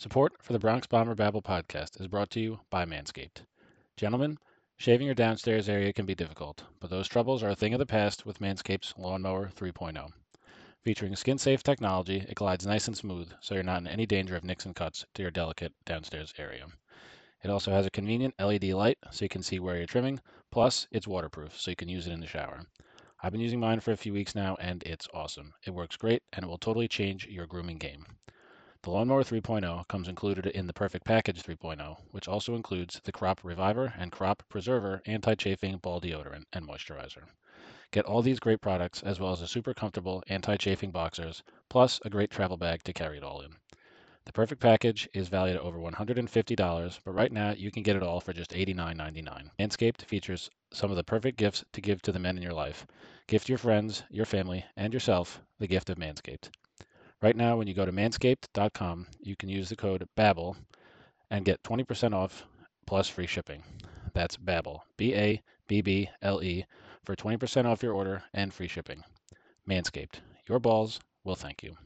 Support for the Bronx Bomber Babble podcast is brought to you by Manscaped. Gentlemen, shaving your downstairs area can be difficult, but those troubles are a thing of the past with Manscaped's Lawnmower 3.0. Featuring skin safe technology, it glides nice and smooth, so you're not in any danger of nicks and cuts to your delicate downstairs area. It also has a convenient LED light so you can see where you're trimming, plus, it's waterproof so you can use it in the shower. I've been using mine for a few weeks now, and it's awesome. It works great, and it will totally change your grooming game. The Lawnmower 3.0 comes included in the Perfect Package 3.0, which also includes the Crop Reviver and Crop Preserver anti-chafing ball deodorant and moisturizer. Get all these great products as well as a super comfortable anti-chafing boxers, plus a great travel bag to carry it all in. The Perfect Package is valued at over $150, but right now you can get it all for just $89.99. Manscaped features some of the perfect gifts to give to the men in your life. Gift your friends, your family, and yourself the gift of Manscaped. Right now, when you go to manscaped.com, you can use the code BABBLE and get 20% off plus free shipping. That's Babble, B A B B L E, for 20% off your order and free shipping. Manscaped, your balls will thank you.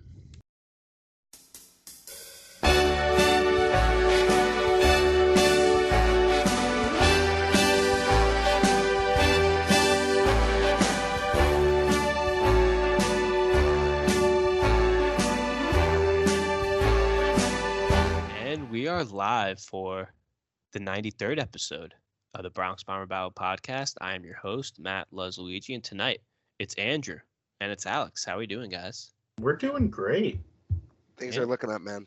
We are live for the 93rd episode of the Bronx Bomber Babble podcast. I am your host, Matt Luzluigi, and tonight it's Andrew and it's Alex. How are we doing, guys? We're doing great. Things Yeah. are looking up, man.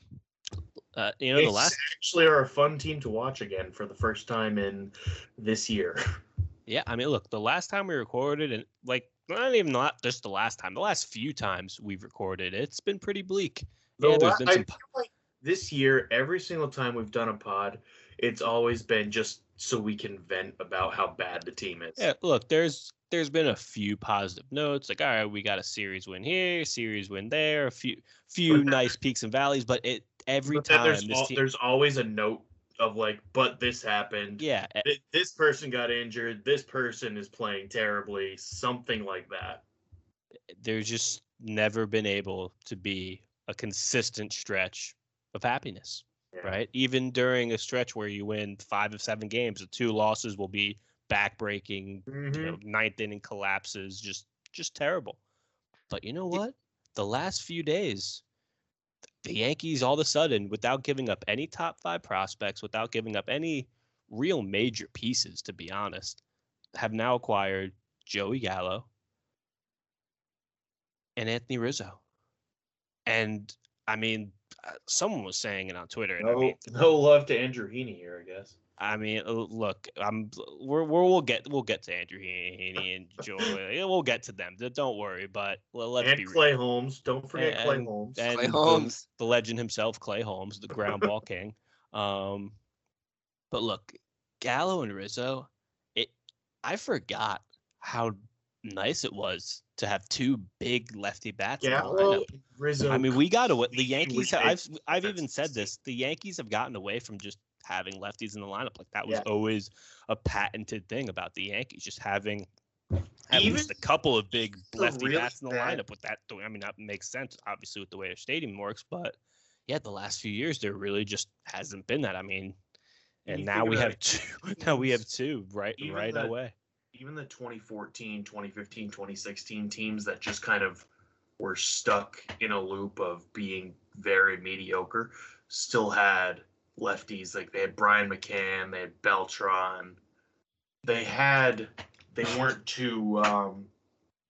Uh, you know, the last, actually are a fun team to watch again for the first time in this year. yeah, I mean, look, the last time we recorded, and like, not even not just the last time, the last few times we've recorded, it's been pretty bleak. The yeah, there's la- been I some. feel like this year, every single time we've done a pod, it's always been just so we can vent about how bad the team is. Yeah, look, there's there's been a few positive notes. Like, all right, we got a series win here, series win there, a few few nice peaks and valleys, but it every But time there's, al- team, there's always a note of like, but this happened. yeah, eh e- Th- This person got injured. This person is playing terribly. Something like that. there's just never been able to be a consistent stretch of happiness, Yeah. right? Even during a stretch where you win five of seven games, the two losses will be backbreaking, Mhm. you know, ninth inning collapses, just just terrible. But you know what? The last few days, the Yankees all of a sudden, without giving up any top five prospects, without giving up any real major pieces, to be honest, have now acquired Joey Gallo and Anthony Rizzo. And I mean, someone was saying it on Twitter. And I No, mean, no love to Andrew Heaney here, I guess. I mean, uh, look, I'm we're, we're we'll get we'll get to Andrew Heaney and Joey. Yeah, we'll get to them. Don't worry. But well, let's and be Clay real. Holmes. Don't forget Clay And- Holmes. And Clay the- Holmes. the, legend himself, Clay Holmes, the ground ball king. Um, but look, Gallo and Rizzo, it I forgot how nice it was to have two big lefty bats in the Gallo. Rizzo. I mean, we got away. The Yankees. Have, I've I've even said this this. The Yankees have gotten away from just having lefties in the lineup. Like that was Yeah. always a patented thing about the Yankees, just having at Even least a couple of big lefty really bats in the bad- lineup. With that, I mean, that makes sense, obviously, with the way their stadium works. But yeah, the last few years there really just hasn't been that. I mean, and you now we have it, two. Now we have two right even right the- away. Even the 2014, 2015, 2016 teams that just kind of were stuck in a loop of being very mediocre still had lefties. Like they had Brian McCann, they had Beltran. They had, they weren't too um,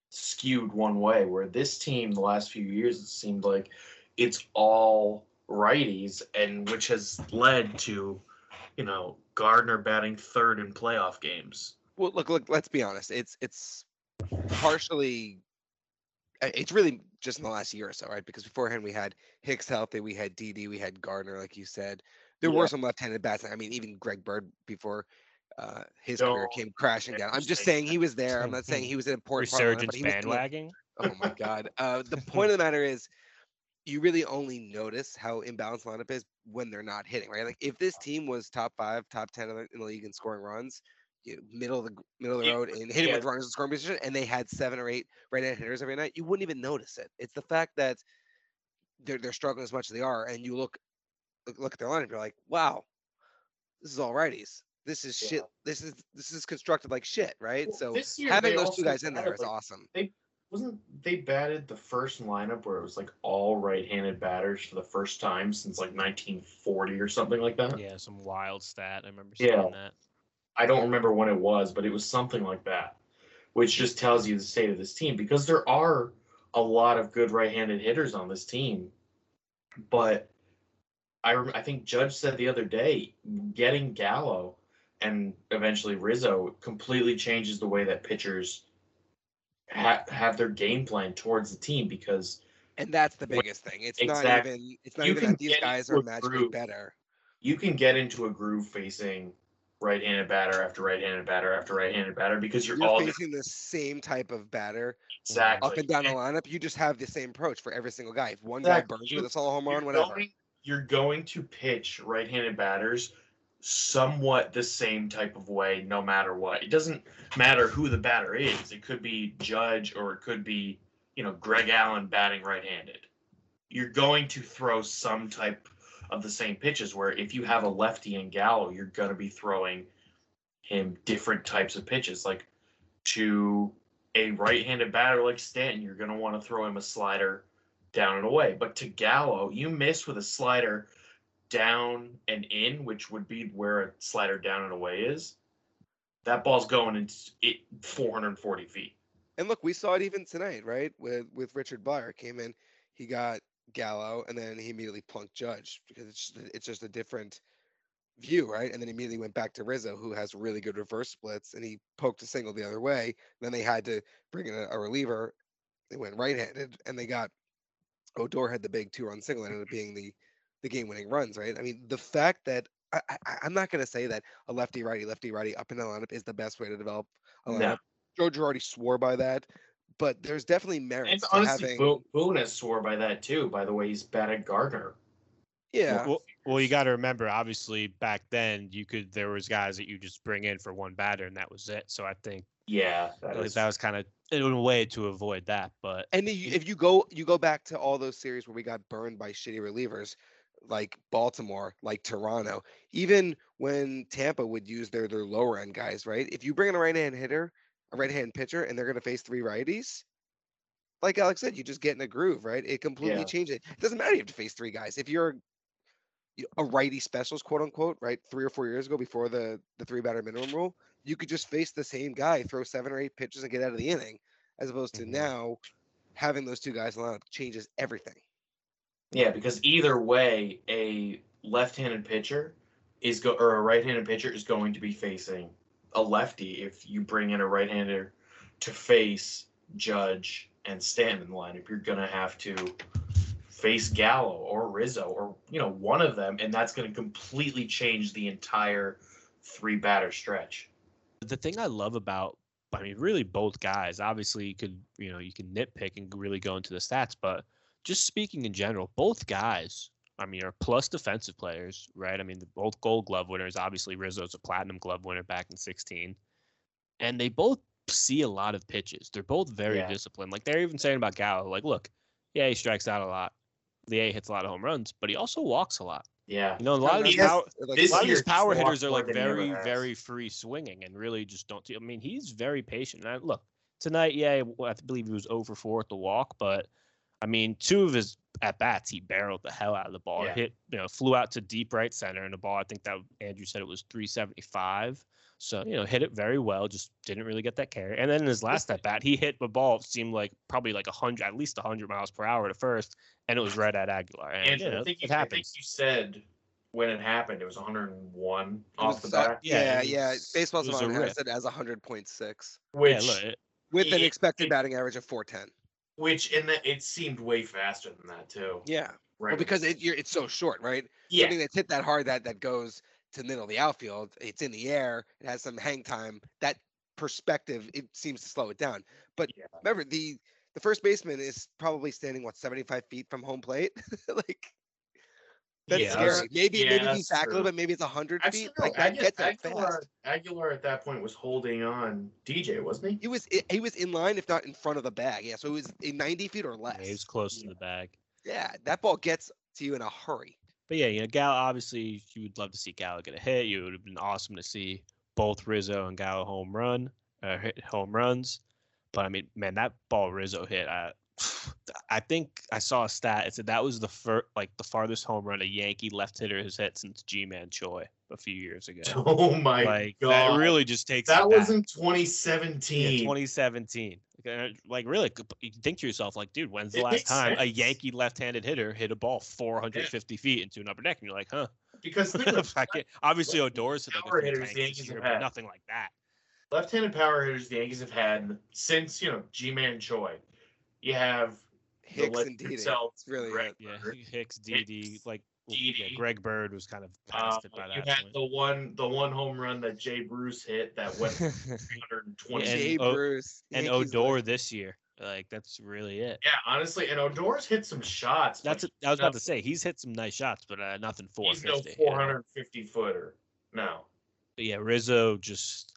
skewed one way. Where this team, the last few years, it seemed like it's all righties, and which has led to, you know, Gardner batting third in playoff games. Well, look, look. Let's be honest. It's it's partially. uh, It's really just in the last year or so, right? Because beforehand we had Hicks healthy, we had DD, we had Gardner, like you said. There Yeah. were some left-handed bats. I mean, even Greg Bird before uh, his career came crashing down. I'm just saying he was there. I'm not saying he was an important part of Resurgence was in bandwagon. Oh my god. Uh, the point of the matter is, you really only notice how imbalanced lineup is when they're not hitting, right? Like if this team was top five, top ten in the league in scoring runs, you know, middle of the middle of the road and hitting yeah. with runners in scoring position, and they had seven or eight right-handed hitters every night, you wouldn't even notice it. It's the fact that they're they're struggling as much as they are, and you look look, look at their lineup, you're like, wow, this is all righties. This is Yeah. shit. This is this is constructed like shit, right? Well, so year having those two guys in had, there is like, awesome. Wasn't they batted the first lineup where it was like all right-handed batters for the first time since like 1940 or something like that? Yeah, some wild stat. I remember seeing Yeah. that. I don't remember when it was, but it was something like that, which just tells you the state of this team because there are a lot of good right-handed hitters on this team, but I I think Judge said the other day getting Gallo and eventually Rizzo completely changes the way that pitchers ha- have their game plan towards the team because And that's the biggest thing. It's not exactly. even it's not even that these guys are magically groove. better. you can get into a groove facing right-handed batter after right-handed batter after right-handed batter because you're, You're all facing the same type of batter exactly up and down the lineup. You just have the same approach for every single guy. If one guy burns You- with a solo home run, whatever. Going, you're going to pitch right-handed batters somewhat the same type of way, no matter what. It doesn't matter who the batter is. It could be Judge or it could be, you know, Greg Allen batting right-handed. You're going to throw some type of the same pitches. Where if you have a lefty in Gallo, you're going to be throwing him different types of pitches. Like to a right-handed batter like Stanton, you're going to want to throw him a slider down and away. But to Gallo, you miss with a slider down and in, which would be where a slider down and away is. That ball's going in it 440 feet. And look, we saw it even tonight, right? With with Richard Bleier came in, he got Gallo, and then he immediately plunked Judge because it's just, a- it's just a different view, right? And then immediately went back to Rizzo, who has really good reverse splits, and he poked a single the other way. Then they had to bring in a, a reliever. They went right-handed, and they got Odor had the big two-run single, ended up being the the game-winning runs, right? I mean, the fact that I, I, I'm not going to say that a lefty righty lefty righty up and down lineup is the best way to develop a No. lineup. Joe Girardi swore by that, but there's definitely merit And to honestly, having. Boone, Boone has swore by that too. By the way, he's batted Gardner. Yeah, Well, well, you got to remember, obviously, back then you could there was guys that you just bring in for one batter and that was it. So I think Yeah, that that was kind of in a way to avoid that. But and if you go you go back to all those series where we got burned by shitty relievers, like Baltimore, like Toronto, even when Tampa would use their their lower end guys, right? If you bring in a right hand hitter, a right hand pitcher, and they're going to face three righties. Like Alex said, you just get in a groove, right? It completely Yeah. changes it. It doesn't matter if you have to face three guys. If you're a righty specialist, quote unquote, right? Three or four years ago, before the the three batter minimum rule, you could just face the same guy, throw seven or eight pitches, and get out of the inning. As opposed to Mhm. now, having those two guys in the lineup changes everything. Yeah, because either way, a left-handed pitcher is go or a right-handed pitcher is going to be facing a lefty if you bring in a right-hander to face Judge and Stanton in the lineup. You're gonna have to face Gallo or Rizzo or you know one of them, and that's going to completely change the entire three batter stretch. the thing I love about, I mean, really both guys. Obviously, you could you know you can nitpick and really go into the stats, but just speaking in general, both guys. I mean, are plus defensive players, right? I mean, they're both Gold Glove winners. Obviously, Rizzo's a Platinum Glove winner back in '16, and they both see a lot of pitches. They're both very Yeah. disciplined. Like they're even saying about Gallo, like, look, yeah, he strikes out a lot. The A hits a lot of home runs, but he also walks a lot. Yeah, You know, a lot of these power, Like, a lot of these power hitters are like more than he very, very free swinging and really just don't. I mean, he's very patient. And I, look, tonight, yeah, I believe he was over four at the walk, but I mean, two of his at bats, he barreled the hell out of the ball. Yeah. Hit, you know, flew out to deep right center, and the ball, I think that Andrew said it was 375. So, you know, hit it very well, just didn't really get that carry. And then in his last at bat, he hit the ball, seemed like probably like 100, at least 100 miles per hour to first, and it was right at Aguilar. And, And you know, I think you, it I think you said when it happened, it was 101 it off was the so- bat, Yeah, yeah, it yeah. was- Baseball it was a Savant has rip. it as 100.6 which yeah, look, it, with an expected it- batting average of 410. Which in that it seemed way faster than that too. Yeah, Right. well, because it, you're, it's so short, right? yeah, Something that's hit that hard that that goes to the middle of the outfield. It's in the air. It has some hang time. That perspective, it seems to slow it down. But Yeah. remember, the the first baseman is probably standing what 75 feet from home plate. like that's Yeah, scary. that's- Maybe yeah, maybe he's back a little bit. Maybe it's 100 feet. no, Like that Agu- gets that Aguilar, fast. Aguilar at that point was holding on DJ, wasn't he? He was he was in line, if not in front of the bag. Yeah, so it was in 90 feet or yeah, less. he was close to the bag. Yeah, that ball gets to you in a hurry. But yeah, you know, Gallo. Obviously, you would love to see Gallo get a hit. You would have been awesome to see both Rizzo and Gallo home run, uh, hit home runs. But I mean, man, that ball Rizzo hit, I, I think I saw a stat. It said that was the first, like the farthest home run a Yankee left hitter has hit since Ji-Man Choi a few years ago. Oh my like god. that really just takes that was back. in 2017. Yeah, 2017. Like, uh, really, you think to yourself, like, dude, when's the It last time a. Yankee left-handed hitter hit a ball 450 feet into an upper deck? And you're like, huh? because think of I can't- Obviously, Odor's hit like a hitters Yankees year, have but had. nothing like that. left-handed power hitters the Yankees have had since you know Ji-Man Choi. You have Hicks and Didi. himself, It's really Greg it. Yeah, Bird. Hicks, DD, like yeah, Greg Bird was kind of Uh, it by you that had point. the one, the one home run that Jay Bruce hit that went 320. And Jay O- Bruce. and Yankees Odor legend. this year, like that's really it. yeah, honestly, and Odor's hit some shots. That's it. I was about to say he's hit some nice shots, but uh, nothing He's no 450. you know? 450 footer. No. But yeah, Rizzo just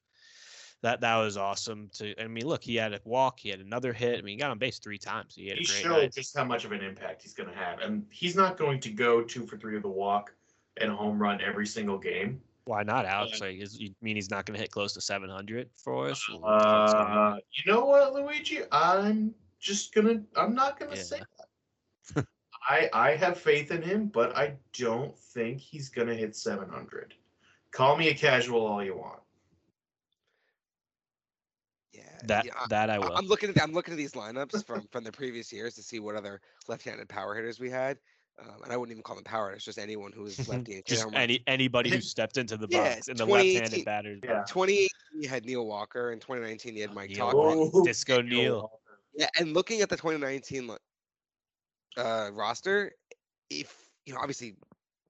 that that was awesome. To I mean, look, he had a walk, he had another hit. I mean, he got on base three times. He had He a great showed night. just how much of an impact he's going to have, and he's not going to go two for three of the walk and a home run every single game. Why not, Alex? Like, is, you mean he's not going to hit close to 700 for us? Uh, you know what, Luigi? I'm just gonna. I'm not gonna Yeah. say that. I I have faith in him, but I don't think he's gonna hit 700. Call me a casual all you want. Yeah. that yeah, I- that I I- will. I'm looking at I'm looking at these lineups from from the previous years to see what other left-handed power hitters we had, um, and I wouldn't even call them power hitters, just anyone who was lefty. and Just home runs. any anybody who stepped into the Yeah, box in the left-handed batters. Yeah. 2018 you had Neil Walker, and 2019 you had Mike Neil Tauchman. Walker. Oh, Disco Neal. Yeah, and looking at the 2019 uh, roster, if you know, obviously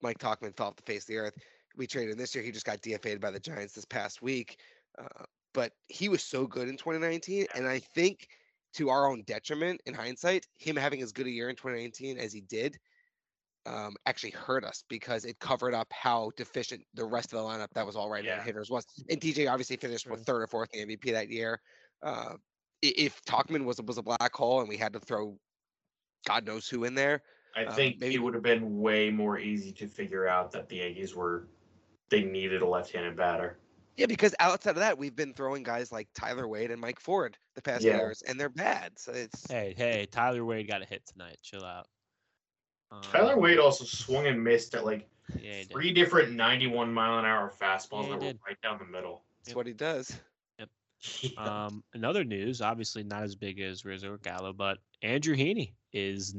Mike Tauchman fell off the face of the earth. We traded him this year. He just got DFA'd by the Giants this past week, uh, but he was so good in 2019, and I think to our own detriment in hindsight, him having as good a year in 2019 as he did. Um, actually hurt us because it covered up how deficient the rest of the lineup that was all right Yeah. hitters was. And DJ obviously finished with third or fourth in MVP that year. Uh, if Tauchman was was a black hole and we had to throw God knows who in there, I Uh, think maybe- it would have been way more easy to figure out that the Yankees were they needed a left-handed batter. Yeah, because outside of that, we've been throwing guys like Tyler Wade and Mike Ford the past Yeah. years, and they're bad. So it's Hey, hey, Tyler Wade got a hit tonight. Chill out. Tyler Um, Wade also swung and missed at like Yeah, he did. three different 91 mile an hour fastballs Yeah, he that were right down the middle. it's what he does. Yep. Um, another news, obviously not as big as Rizzo or Gallo, but Andrew Heaney is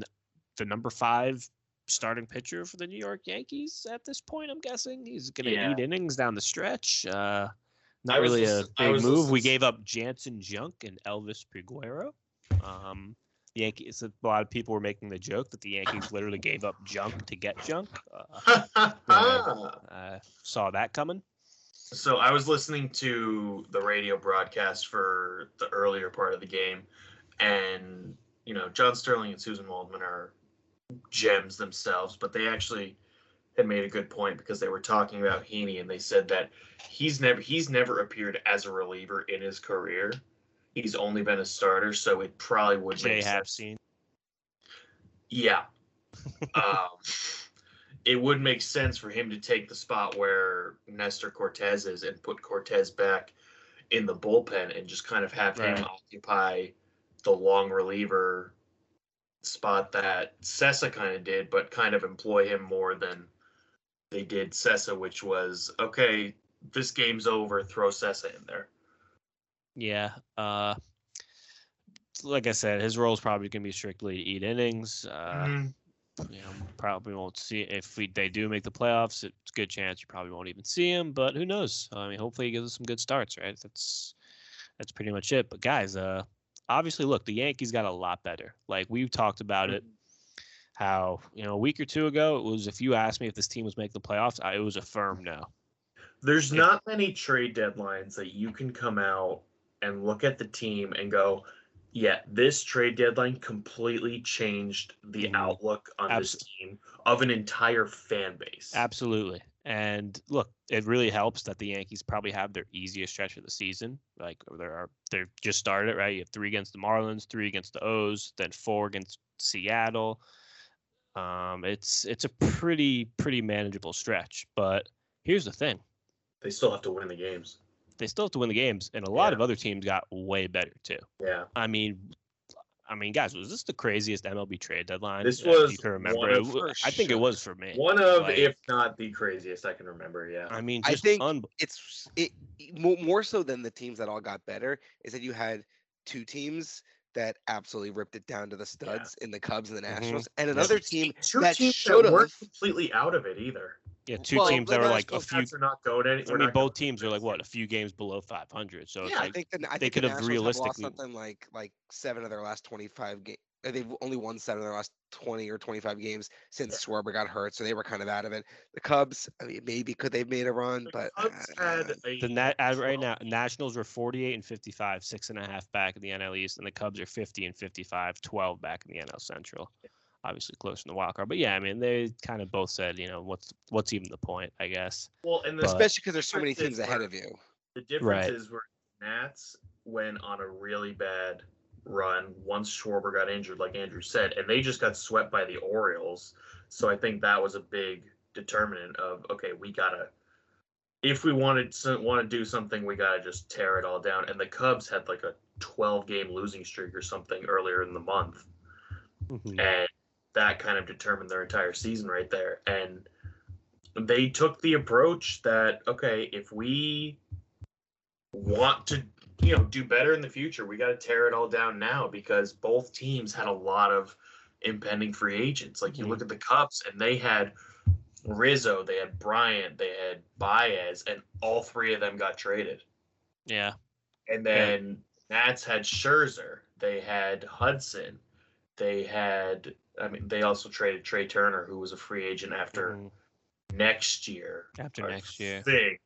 the number five starting pitcher for the New York Yankees at this point. I'm guessing he's going to Yeah. eat innings down the stretch. Uh, not really a big move. We gave up Janson Junk and Elvis Peguero. Um, the Yankees. A lot of people were making the joke that the Yankees literally gave up Junk to get Junk. Uh, I saw that coming. So I was listening to the radio broadcast for the earlier part of the game, and you know John Sterling and Suzyn Waldman are gems themselves, but they actually had made a good point because they were talking about Heaney and they said that he's never he's never appeared as a reliever in his career. He's only been a starter, so it probably would Jay make have sense. seen. Yeah. um, it would make sense for him to take the spot where Nestor Cortes is and put Cortes back in the bullpen and just kind of have Right. him occupy the long reliever spot that Cessa kind of did, but kind of employ him more than they did Cessa, which was okay, this game's over, throw Cessa in there. Yeah. Uh, like I said, his role is probably going to be strictly to eat innings. Uh, Mhm. You know, probably won't see if we they do make the playoffs. It's a good chance you probably won't even see him. But who knows? I mean, hopefully he gives us some good starts. Right? That's that's pretty much it. But guys, uh, obviously, look, the Yankees got a lot better. Like we've talked about it. How you know a week or two ago it was if you asked me if this team was making the playoffs, I, it was a firm no. There's If- not many trade deadlines that you can come out and look at the team and go, yeah, this trade deadline completely changed the Mhm. outlook on this team of an entire fan base. Absolutely. And look, it really helps that the Yankees probably have their easiest stretch of the season. Like there are they're just started, right? You have three against the Marlins, three against the O's, then four against Seattle. Um, it's it's a pretty pretty manageable stretch. But here's the thing: They still have to win the games. they still have to win the games, and a lot Yeah. of other teams got way better too. Yeah. I mean, I mean, guys, was this the craziest MLB trade deadline? This was you can one remember. of- It I think it was for me. One of, Like- if not the craziest I can remember. Yeah. I mean, I think un- it's it more, more so than the teams that all got better is that you had two teams that absolutely ripped it down to the studs in the Cubs and the Mhm. Nationals, and another team Two that teams should that weren't have. completely out of it either. Yeah, two well, teams that were like a few. Cats are not going any. I mean, not going both teams are like what a few games below 500. So it's Yeah, I I think the, I they think could the have Nationals lost realistically- something like like seven of their last twenty five games. They've only won seven of their last twenty or twenty five games since Schwarber got hurt, so they were kind of out of it. The Cubs, I mean, maybe could they've made a run, The but Cubs uh, had the nat as right now Nationals were 48 and 55, six and a half back in the NL East, and the Cubs are 50 and 55, 12 back in the NL Central. Obviously close in the wild card, but yeah, I mean they kind of both said, you know, what's what's even the point, I guess. Well, and the But- especially because there's so many difference teams ahead of you. The difference is where Nats went on a really bad run once Schwarber got injured, like Andrew said, and they just got swept by the Orioles. So I think that was a big determinant of okay, we gotta if we wanted to want to do something, we gotta just tear it all down. And the Cubs had like a 12 game losing streak or something earlier in the month, mm-hmm. and that kind of determined their entire season right there. And they took the approach that okay, if we want to you know do better in the future, we got to tear it all down now because both teams had a lot of impending free agents. Like you mhm. look at the Cubs and they had Rizzo, they had Bryant, they had Baez, and all three of them got traded. Yeah. And then Nats had Scherzer, they had Hudson, they had I mean they also traded Trea Turner, who was a free agent after Mhm. next year. After next year.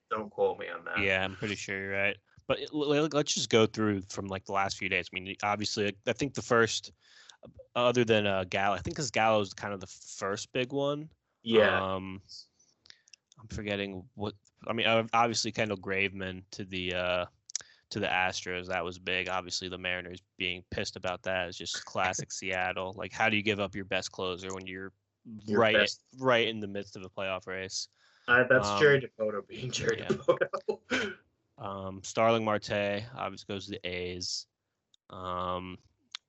Don't quote me on that. Yeah, I'm pretty sure you're right. But it- l- l- let's just go through from like the last few days. I mean, obviously, I think the first, other than uh, Gallo, I think because is kind of the first big one. Yeah. Um, I'm forgetting what. I mean, obviously Kendall Graveman to the uh, to the Astros. That was big. Obviously, the Mariners being pissed about that is just classic Seattle. Like, how do you give up your best closer when you're Your right best- right in the midst of a playoff race? Uh, that's um, Jerry Dipoto being Jerry yeah. Dipoto. Um, Starling Marte obviously goes to the A's. Um,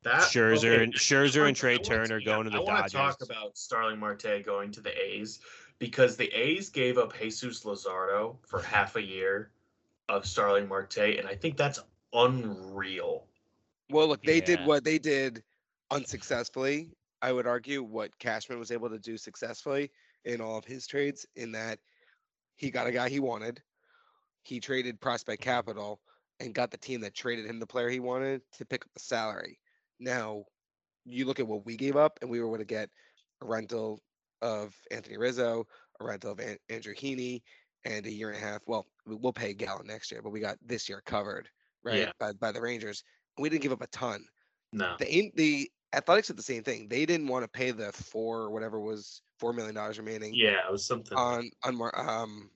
that Scherzer okay, and Scherzer and Trea want to- Turner yeah, going to the I wanna talk about Starling Marte going to the A's because the A's gave up Jesus Luzardo for half a year of Starling Marte, and I think that's unreal. Well, look, they did what they did unsuccessfully. I would argue what Cashman was able to do successfully in all of his trades, in that he got a guy he wanted, he traded prospect capital, and got the team that traded him the player he wanted to pick up the salary. Now, you look at what we gave up, and we were able to get a rental of Anthony Rizzo, a rental of An- Andrew Heaney, and a year and a half. Well, we- we'll pay Gallen next year, but we got this year covered, right? Yeah. By, by the Rangers. We didn't give up a ton. No. The the Athletics did the same thing. They didn't want to pay the four or whatever was four million dollars remaining Yeah, it was something. on on um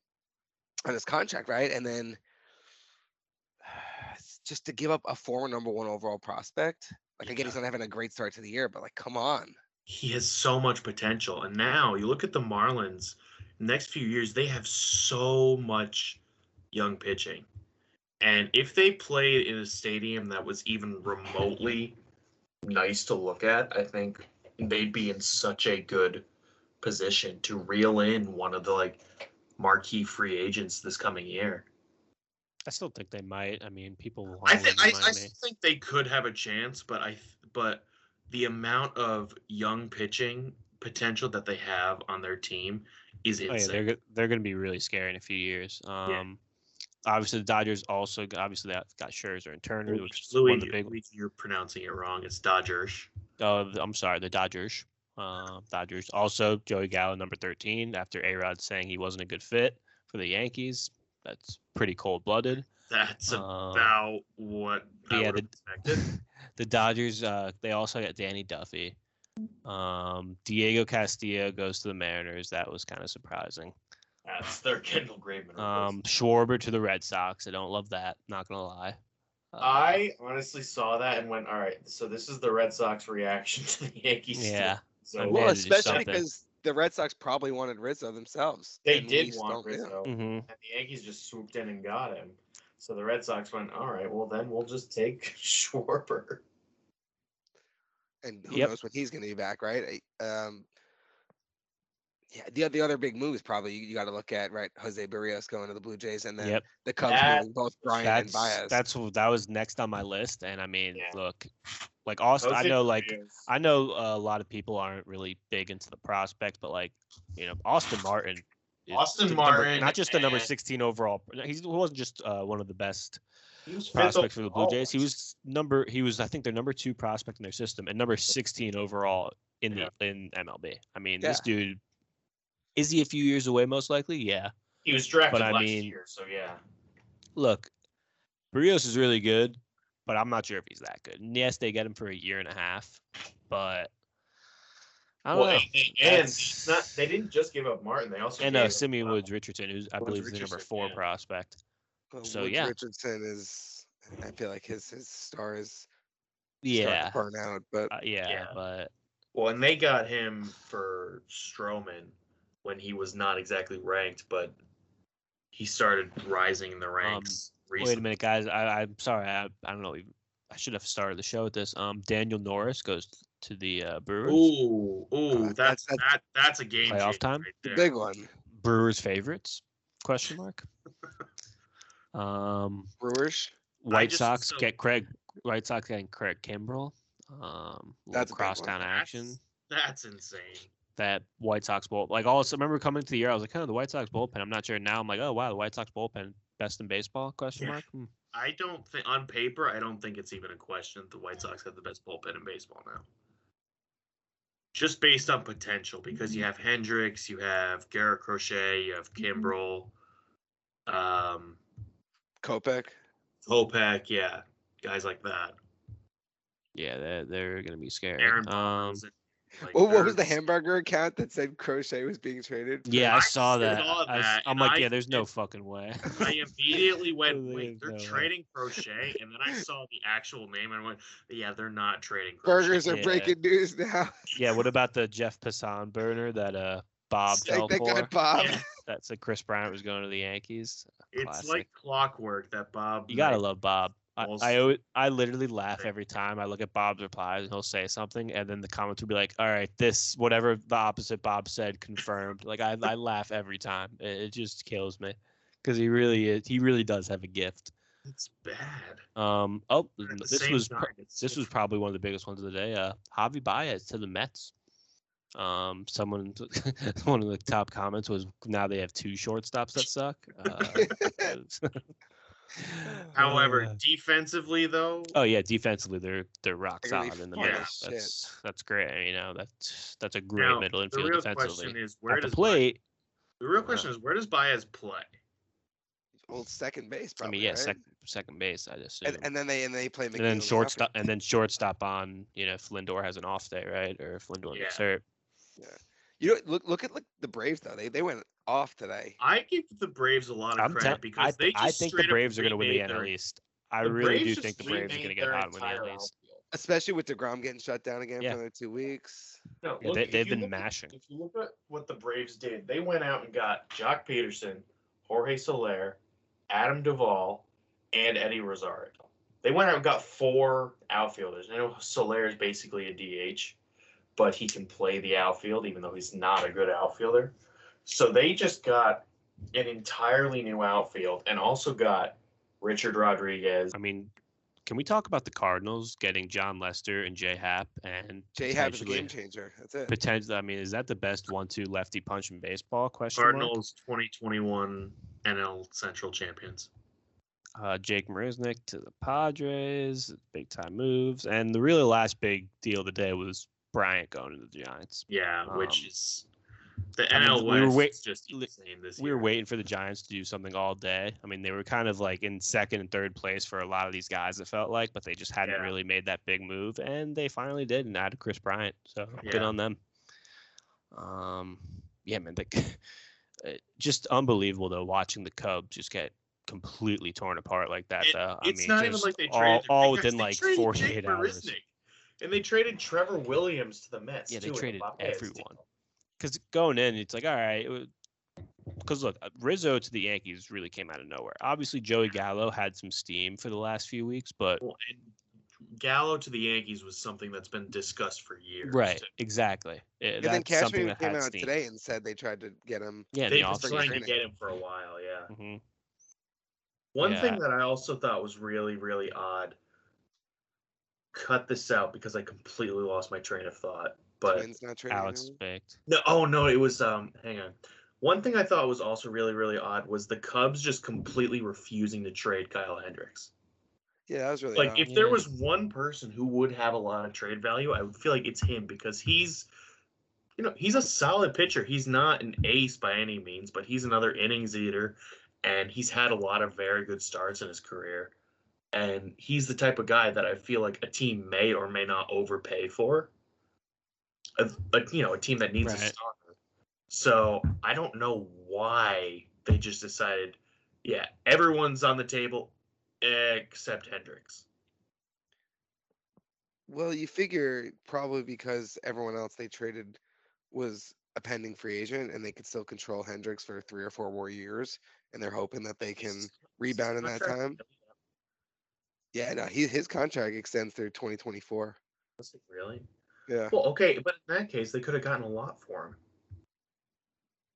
on his contract, right? And then just to give up a former number one overall prospect. Like again, he's not having a great start to the year, but like, come on. he has so much potential. And now you look at the Marlins, next few years, they have so much young pitching. And if they played in a stadium that was even remotely nice to look at, I think they'd be in such a good position to reel in one of the like marquee free agents this coming year. I still think they might. I mean, people. I think I, I still think they could have a chance, but I th- but the amount of young pitching potential that they have on their team is Oh, yeah, they're they're going to be really scary in a few years. Um, obviously the Dodgers also got- obviously they got Scherzer and Turner, Louis, which is Louis, one of the big. Louis, you're pronouncing it wrong. It's Dodgers. Th- I'm sorry, the Dodgers. Uh, Dodgers also Joey Gallo number 13 after A Rod saying he wasn't a good fit for the Yankees. That's pretty cold blooded. That's Um, about what I yeah, would the- expected. the Dodgers, uh, they also got Danny Duffy. Um, Diego Castillo goes to the Mariners. That was kind of surprising. That's their Kendall Graveman. Um, Schwarber to the Red Sox. I don't love that. Not gonna lie. Uh, I honestly saw that and went, all right. So this is the Red Sox reaction to the Yankees. Yeah. So Well, especially because the Red Sox probably wanted Rizzo themselves. they did we want still- yeah. Rizzo, hmm and the Yankees just swooped in and got him. So the Red Sox went, all right, well then we'll just take Schwarber. And who Yep. knows when he's going to be back, right? Um, yeah, the the other big moves probably you, got to look at right. Jose Berrios going to the Blue Jays, and then Yep. the Cubs That- moving both Bryant That's and Baez. that's that was next on my list, and I mean, Yeah. look, like Austin, I know like Berrios. I know uh, a lot of people aren't really big into the prospects, but like you know, Austin Martin. Austin the number- Martin not just the number 16 overall. He wasn't just uh, one of the best He was fifth prospects for the Blue. Jays. He was number. He was, I think, their number two prospect in their system, and number 16 overall in the in MLB. I mean, this dude is he a few years away? Most likely, yeah. He was drafted but I last mean- year, so yeah. Look, Berrios is really good, but I'm not sure if he's that good. And yes, they get him for a year and a half, but I don't Well, know. and, and- and That's- it's not, they didn't just give up Martin. They also and uh, Simeon uh, Woods Richardson, who's I Woods believe is the number four yeah. prospect. Well, so, Woods yeah. Richardson is. I feel like his his star is Yeah, to burn out, but uh, yeah, Yeah. but Well, and they got him for Stroman when he was not exactly ranked, but he started rising in the ranks. wait a recently. minute, guys. I, I'm sorry. I, I don't know. I should have started the show with this. Um, Daniel Norris goes to the uh, Brewers. Ooh, ooh, Uh, that's that's- that that's a game Playoff time? right the there. big one. Brewers favorites? Question mark. Um, Brewers. White just- Sox so- get Craig. White Sox getting Craig Kimbrel. Um, That's a big crosstown action. That's insane. That White Sox bull. Like also, remember coming to the year, I was like, kind "Oh, the White Sox bullpen." I'm not sure now. I'm like, "Oh wow, the White Sox bullpen best in baseball?" Question Yeah. mark. Hmm. I don't think on paper, I don't think it's even a question that the White Sox have the best bullpen in baseball now. Just based on potential, because you have Hendriks, you have Garrett Crochet, you have Kimbrel, um, Kopech. Kopech, yeah, guys like that. Yeah, they're they're gonna be scary. Aaron Um, like, What, what was the hamburger account that said Crochet was being traded? yeah, I I saw saw that. I s- that, I'm like, I yeah, there's no did- fucking way. I immediately went, wait, they're no way. trading Crochet, and then I saw the actual name and I went, yeah, they're not trading Crochet. Burgers are Yeah. breaking news now. yeah, what about the Jeff Passan burner that uh Bob fell Thank for? Bob. Yeah. That said Kris Bryant was going to the Yankees. It's Classic. like clockwork that Bob. You gotta love Bob. I, I I literally laugh every time I look at Bob's replies and he'll say something and then the comments will be like, "All right, this whatever the opposite Bob said confirmed." Like I, I laugh every time. It, it just kills me because he really is. He really does have a gift. It's bad. Um. Oh, But at the this was time, this was probably one of the biggest ones of the day. Uh, Javi Baez to the Mets. Um, someone, one of the top comments was, "Now they have two shortstops that suck." Uh, However, Uh, defensively though, oh yeah, defensively they're they're rock They're solid in the full middle. of shit. That's that's great. You know, that's that's a great now, middle the infield real defensively. question is where At the does plate, Baez, the real question is where does Baez play? Old second base, I mean, yeah, right? second second base, I just and, and then they and they play and then shortstop, and then shortstop on, you know, if Lindor has an off day, right? Or if Lindor gets Yeah. You know, look look at look, the Braves though. They they went off today. I give the Braves a lot of I'm credit tell- because I, they just I think the Braves are going to win the remade NL East. I really Braves do think the Braves are going to get their hot and win the entire NL East. Especially with Degrom getting shut down again Yeah. for another two weeks. No, Yeah, look, they, they've been look at- mashing. if you look at what the Braves did, they went out and got Joc Pederson, Jorge Soler, Adam Duvall, and Eddie Rosario. They went out and got four outfielders. I know Soler is basically a DH, but he can play the outfield even though he's not a good outfielder. So they just got an entirely new outfield and also got Richard Rodriguez. I mean, can we talk about the Cardinals getting Jon Lester and Jay Happ and J Hab is a game changer. That's it. Potentially, I mean, is that the best one-two lefty punch in baseball? Question mark. Cardinals 2021 NL Central champions. Uh, Jake Marisnick to the Padres, big time moves, and the really last big deal of the day was Bryant going to the Giants. Yeah, which Um, is the I mean, NL we were West wait- just insane this We year. were waiting for the Giants to do something all day. I mean, they were kind of like in second and third place for a lot of these guys. It felt like, but they just hadn't Yeah. really made that big move, and they finally did and added Kris Bryant. So good on them. Um, yeah, man, they, uh, just unbelievable though watching the Cubs just get completely torn apart like that. It- though. I it's mean, not even like they all, traded all because within like 48 hours. Marisnick. And they traded Trevor Williams to the Mets. Yeah, they too, in traded everyone. Because going in, it's like, all right. Because look, uh, Rizzo to the Yankees really came out of nowhere. Obviously, Joey Gallo had some steam for the last few weeks, but Well, and Gallo to the Yankees was something that's been discussed for years. right, too. exactly. Eh, And then that's Cashman came had out steam. today and said they tried to get him. Yeah, They've the been trying to get him for a while, yeah. hmm One Yeah. thing that I also thought was really, really odd. Cut this out because I completely lost my train of thought. But Twins not trading Alex anyone? Spicht. no, oh no, it was um. Hang on. One thing I thought was also really, really odd was the Cubs just completely refusing to trade Kyle Hendricks. Yeah, that was really Like, odd. if there was one person who would have a lot of trade value, I would feel like it's him because he's, you know, he's a solid pitcher. He's not an ace by any means, but he's another innings eater, and he's had a lot of very good starts in his career. And he's the type of guy that I feel like a team may or may not overpay for. A, a you know, a team that needs a starter. So I don't know why they just decided, yeah, everyone's on the table except Hendricks. Well, you figure probably because everyone else they traded was a pending free agent and they could still control Hendricks for three or four more years, and they're hoping that they can rebound in that time. Yeah, no, he, his contract extends through 2024. Really? Yeah. Well, okay, but in that case, they could have gotten a lot for him.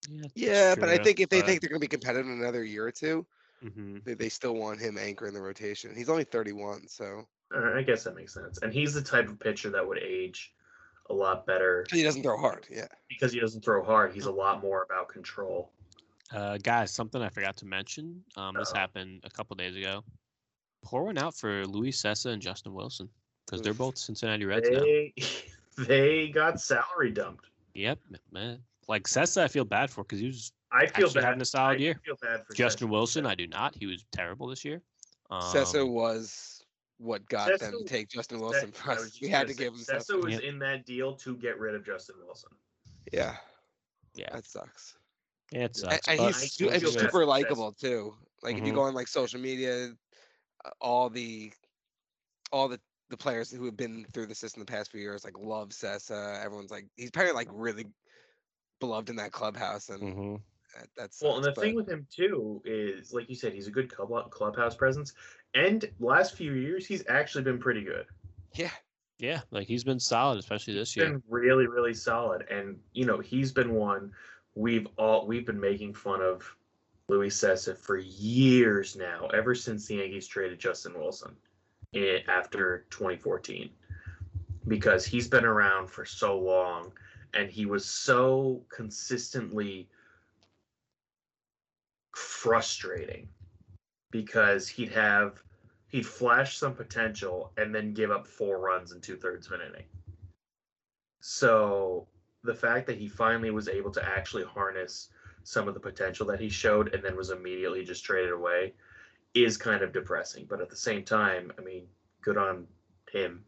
Yeah, Yeah, but I think if they but- think they're going to be competitive in another year or two, Mhm. they, they still want him anchoring the rotation. He's only 31, so I guess that makes sense. And he's the type of pitcher that would age a lot better he doesn't throw hard. Yeah. because he doesn't throw hard. He's a lot more about control. Uh, guys, something I forgot to mention. Um, this happened a couple days ago. Pour one out for Luis Cessa and Justin Wilson because they're both Cincinnati Reds now. They they got salary dumped. Yep, man. Like Cessa, I feel bad for because he was I feel Actually bad. having a solid I year. feel bad for Justin Cessa. Wilson. I do not. He was terrible this year. Um, Cessa was what got them to take Justin Wilson I from us. We had gonna to give him say, Cessa. Cessa was Yep. in that deal to get rid of Justin Wilson. Yeah, Yeah, that sucks. yeah, it sucks. and but- he's, I su- do and feel bad for super likable too. Like if you Mhm. go on like social media, all the all the the players who have been through the system the past few years like love Cessa. Everyone's like he's probably like really beloved in that clubhouse, and Mhm. that, that's Well, and the thing with him too is, like you said, he's a good club clubhouse presence, and last few years he's actually been pretty good. yeah, Yeah, like he's been solid, especially this year. been really, really solid. And you know, he's been one we've all we've been making fun of Louis Cessa for years now, ever since the Yankees traded Justin Wilson i- after 2014, because he's been around for so long, and he was so consistently frustrating because he'd have he'd flash some potential and then give up four runs in two thirds of an inning. So the fact that he finally was able to actually harness some of the potential that he showed and then was immediately just traded away is kind of depressing. But at the same time, I mean, good on him.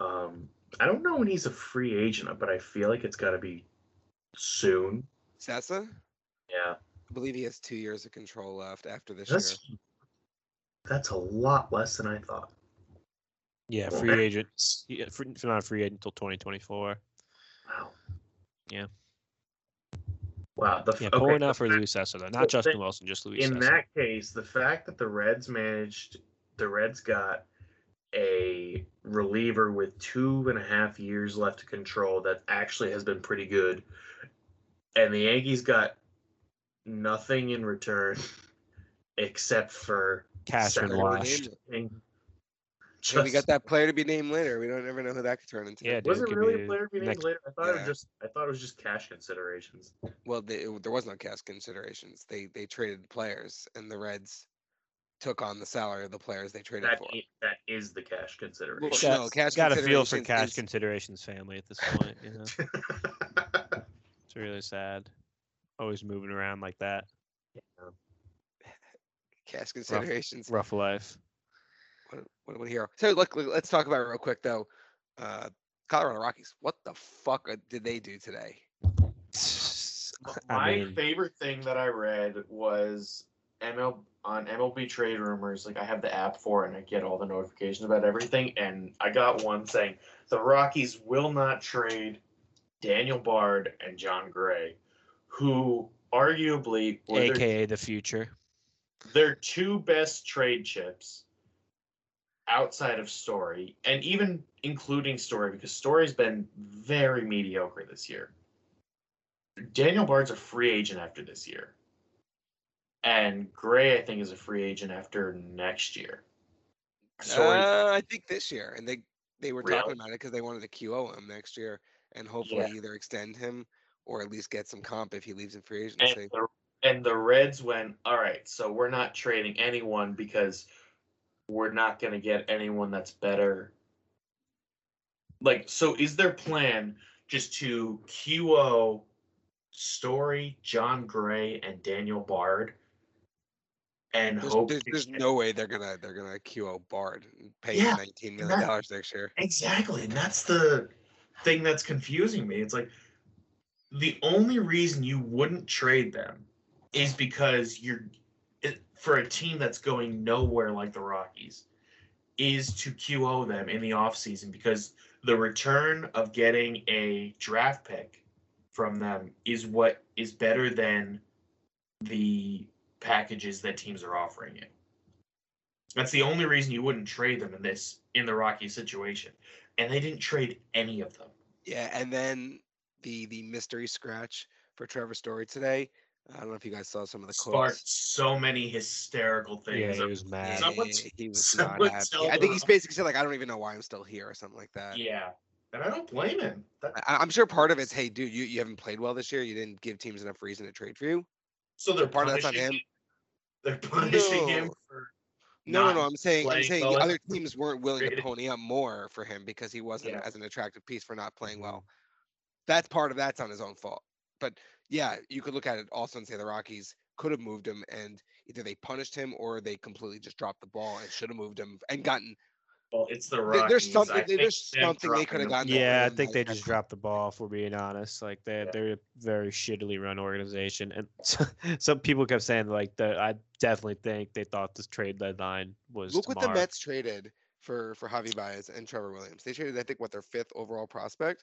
Um, I don't know when he's a free agent, but I feel like it's got to be soon. Cessa. Yeah, I believe he has two years of control left after this year. that's that's a lot less than I thought. Yeah, free that- agent. Yeah, free, not a free agent until 2024. Wow. Yeah. Wow. The, Yeah, okay, out for Luis though, not Justin then, Wilson, just Luis in that case, the fact that the Reds managed, the Reds got a reliever with two and a half years left to control that actually has been pretty good, and the Yankees got nothing in return except for washed. and Yeah, we got that player to be named later. We don't ever know who that could turn into. Yeah, dude, Was it really a player to be named next- later? I thought it was just. I thought it was just cash considerations. Well, they, it- there was no cash considerations. They they traded players, and the Reds took on the salary of the players they traded That for. i- that is the cash consideration. Well, no, cash got a feel for cash is- considerations family at this point. You know, it's really sad. Always moving around like that. Cash considerations. Rough life. What, what, what a hero. So look, look, let's talk about it real quick though. Uh, Colorado Rockies. What the fuck uh, did they do today? I My mean, favorite thing that I read was ML on MLB trade rumors, like I have the app for it and I get all the notifications about everything. And I got one saying the Rockies will not trade Daniel Bard and Jon Gray, who arguably were their, AKA the future. their two best trade chips outside of Story, and even including Story, because Story's been very mediocre this year. Daniel Bard's a free agent after this year. And Gray, I think, is a free agent after next year. Story, Uh, I think this year, and they they were talking about it because they wanted to QO him next year and hopefully Yeah. either extend him or at least get some comp if he leaves in free and agency. the, and the Reds went, all right, so we're not trading anyone because we're not going to get anyone that's better. Like, so is their plan just to QO Story, Jon Gray, and Daniel Bard, and There's, hope there's, there's get- no way they're gonna they're gonna QO Bard and pay Yeah, him nineteen million dollars next year. Exactly, and that's the thing that's confusing me. It's like the only reason you wouldn't trade them is because you're for a team that's going nowhere like the Rockies is to QO them in the offseason because the return of getting a draft pick from them is what is better than the packages that teams are offering you. That's the only reason you wouldn't trade them in this in the Rocky situation. And they didn't trade any of them. Yeah, and then the the mystery scratch for Trevor Story today. I don't know if you guys saw some of the Sparked quotes. so many hysterical things. Yeah, things. he was mad. Someone- he was not happy. I think he's basically said like, I don't even know why I'm still here or something like that. yeah. And I don't blame him. That, I, I'm sure part of it's, hey, dude, you, you haven't played well this year. You didn't give teams enough reason to trade for you. so they're part of that's on punishing him. They're punishing him No. for No, no, no. I'm saying, I'm saying well other teams weren't willing to pony up more for him because he wasn't Yeah. as an attractive piece for not playing well. That's part of that's on his own fault. But yeah, you could look at it also and say the Rockies could have moved him and either they punished him or they completely just dropped the ball and should have moved him and gotten. well, it's the there- Rockies. there's something- think there's something they could have gotten Yeah, I think they like- just dropped the ball. If we're being honest, like they Yeah. they're a very shittily run organization, and so, some people kept saying like the I definitely think they thought this trade deadline was Look what the. Mets traded for for Javi Baez and Trevor Williams. They traded, I think, what their fifth overall prospect.